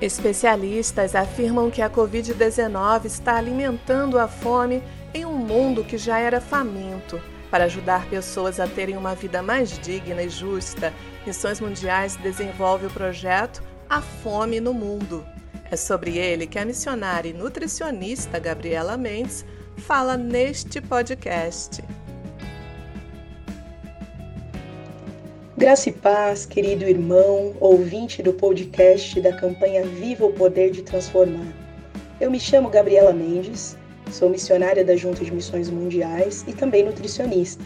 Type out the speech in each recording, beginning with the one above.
Especialistas afirmam que a Covid-19 está alimentando a fome em um mundo que já era faminto. Para ajudar pessoas a terem uma vida mais digna e justa, Missões Mundiais desenvolve o projeto A Fome no Mundo. É sobre ele que a missionária e nutricionista Gabriela Mendes fala neste podcast. Graça e paz, querido irmão, ouvinte do podcast da campanha Viva o Poder de Transformar. Eu me chamo Gabriela Mendes, sou missionária da Junta de Missões Mundiais e também nutricionista.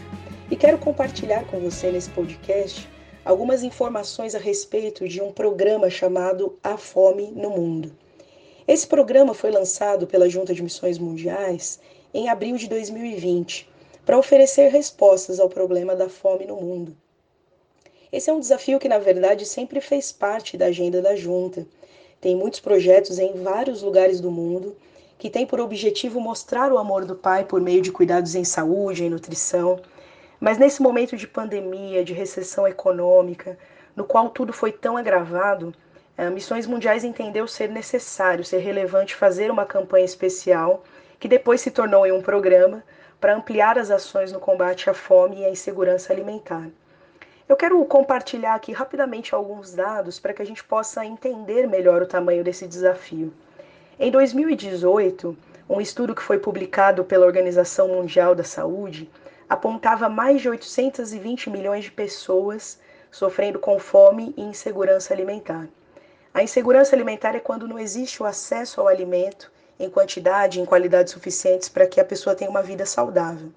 E quero compartilhar com você nesse podcast algumas informações a respeito de um programa chamado A Fome no Mundo. Esse programa foi lançado pela Junta de Missões Mundiais em abril de 2020 para oferecer respostas ao problema da fome no mundo. Esse é um desafio que, na verdade, sempre fez parte da agenda da junta. Tem muitos projetos em vários lugares do mundo que têm por objetivo mostrar o amor do Pai por meio de cuidados em saúde, em nutrição. Mas nesse momento de pandemia, de recessão econômica, no qual tudo foi tão agravado, a Missões Mundiais entendeu ser necessário, ser relevante fazer uma campanha especial, que depois se tornou em um programa, para ampliar as ações no combate à fome e à insegurança alimentar. Eu quero compartilhar aqui rapidamente alguns dados para que a gente possa entender melhor o tamanho desse desafio. Em 2018, um estudo que foi publicado pela Organização Mundial da Saúde apontava mais de 820 milhões de pessoas sofrendo com fome e insegurança alimentar. A insegurança alimentar é quando não existe o acesso ao alimento em quantidade e em qualidade suficientes para que a pessoa tenha uma vida saudável.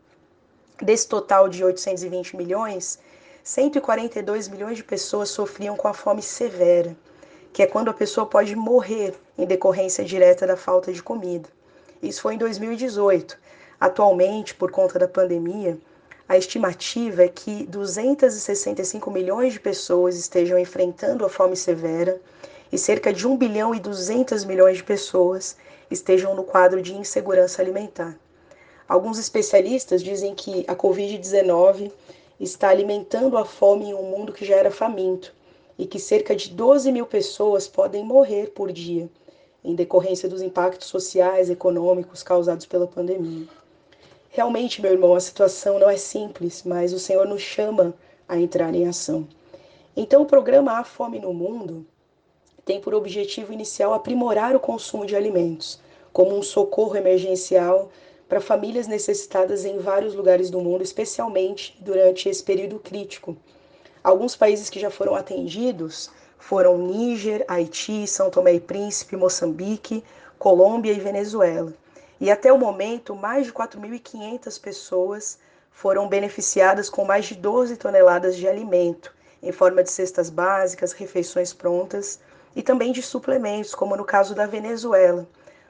Desse total de 820 milhões, 142 milhões de pessoas sofriam com a fome severa, que é quando a pessoa pode morrer em decorrência direta da falta de comida. Isso foi em 2018. Atualmente, por conta da pandemia, a estimativa é que 265 milhões de pessoas estejam enfrentando a fome severa e cerca de 1 bilhão e 200 milhões de pessoas estejam no quadro de insegurança alimentar. Alguns especialistas dizem que a Covid-19 está alimentando a fome em um mundo que já era faminto e que cerca de 12 mil pessoas podem morrer por dia em decorrência dos impactos sociais e econômicos causados pela pandemia. Realmente, meu irmão, a situação não é simples, mas o Senhor nos chama a entrar em ação. Então, o programa A Fome no Mundo tem por objetivo inicial aprimorar o consumo de alimentos, como um socorro emergencial para famílias necessitadas em vários lugares do mundo, especialmente durante esse período crítico. Alguns países que já foram atendidos foram Níger, Haiti, São Tomé e Príncipe, Moçambique, Colômbia e Venezuela. E até o momento, mais de 4.500 pessoas foram beneficiadas com mais de 12 toneladas de alimento, em forma de cestas básicas, refeições prontas e também de suplementos, como no caso da Venezuela,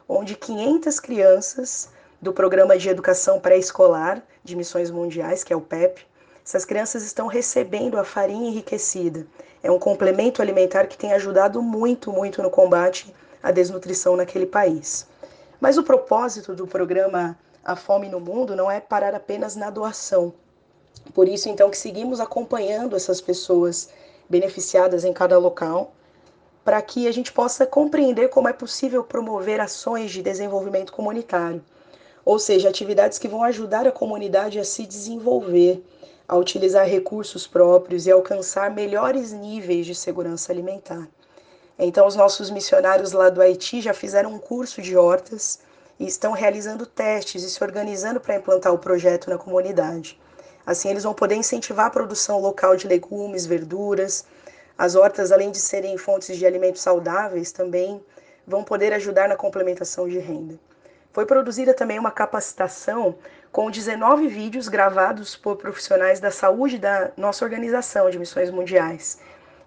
onde 500 crianças do Programa de Educação Pré-Escolar de Missões Mundiais, que é o PEP, essas crianças estão recebendo a farinha enriquecida. É um complemento alimentar que tem ajudado muito, muito no combate à desnutrição naquele país. Mas o propósito do programa A Fome no Mundo não é parar apenas na doação. Por isso, então, que seguimos acompanhando essas pessoas beneficiadas em cada local, para que a gente possa compreender como é possível promover ações de desenvolvimento comunitário ou seja, atividades que vão ajudar a comunidade a se desenvolver, a utilizar recursos próprios e alcançar melhores níveis de segurança alimentar. Então, os nossos missionários lá do Haiti já fizeram um curso de hortas e estão realizando testes e se organizando para implantar o projeto na comunidade. Assim, eles vão poder incentivar a produção local de legumes, verduras. As hortas, além de serem fontes de alimentos saudáveis, também vão poder ajudar na complementação de renda. Foi produzida também uma capacitação com 19 vídeos gravados por profissionais da saúde da nossa organização de missões mundiais.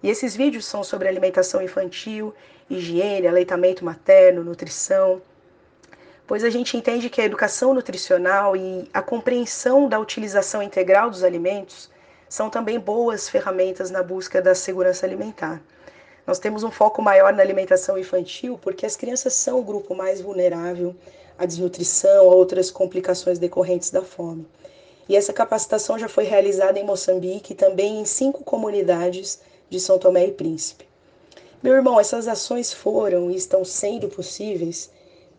E esses vídeos são sobre alimentação infantil, higiene, aleitamento materno, nutrição, pois a gente entende que a educação nutricional e a compreensão da utilização integral dos alimentos são também boas ferramentas na busca da segurança alimentar. Nós temos um foco maior na alimentação infantil porque as crianças são o grupo mais vulnerável à desnutrição, a outras complicações decorrentes da fome. E essa capacitação já foi realizada em Moçambique e também em cinco comunidades de São Tomé e Príncipe. Meu irmão, essas ações foram e estão sendo possíveis,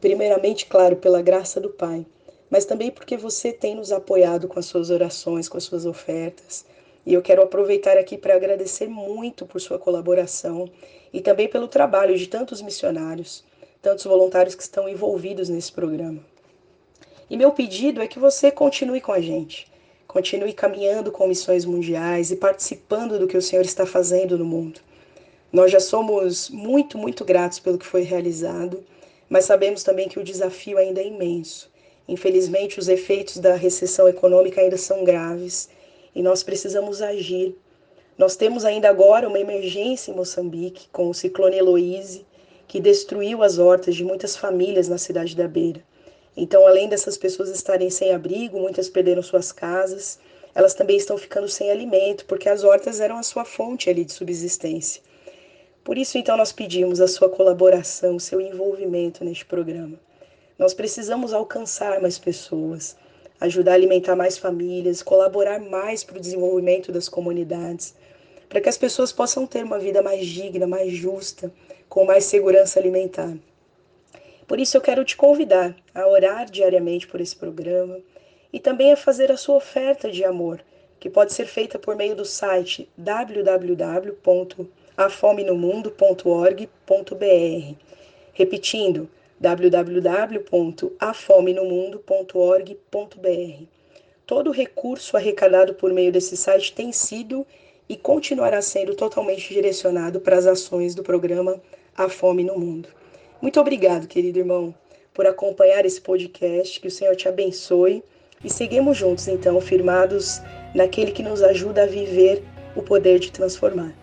primeiramente, claro, pela graça do Pai, mas também porque você tem nos apoiado com as suas orações, com as suas ofertas. E eu quero aproveitar aqui para agradecer muito por sua colaboração e também pelo trabalho de tantos missionários, tantos voluntários que estão envolvidos nesse programa. E meu pedido é que você continue com a gente, continue caminhando com missões mundiais e participando do que o Senhor está fazendo no mundo. Nós já somos muito, muito gratos pelo que foi realizado, mas sabemos também que o desafio ainda é imenso. Infelizmente, os efeitos da recessão econômica ainda são graves e nós precisamos agir. Nós temos ainda agora uma emergência em Moçambique com o ciclone Eloise, que destruiu as hortas de muitas famílias na cidade da Beira. Então, além dessas pessoas estarem sem abrigo, muitas perderam suas casas, elas também estão ficando sem alimento, porque as hortas eram a sua fonte ali de subsistência. Por isso, então, nós pedimos a sua colaboração, o seu envolvimento neste programa. Nós precisamos alcançar mais pessoas, ajudar a alimentar mais famílias, colaborar mais para o desenvolvimento das comunidades, para que as pessoas possam ter uma vida mais digna, mais justa, com mais segurança alimentar. Por isso, eu quero te convidar a orar diariamente por esse programa e também a fazer a sua oferta de amor, que pode ser feita por meio do site www afomenomundo.org.br. Repetindo, www.afomenomundo.org.br. Todo recurso arrecadado por meio desse site tem sido e continuará sendo totalmente direcionado para as ações do programa A Fome no Mundo. Muito obrigado, querido irmão, por acompanhar esse podcast. Que o Senhor te abençoe e seguimos juntos, então, firmados naquele que nos ajuda a viver o poder de transformar.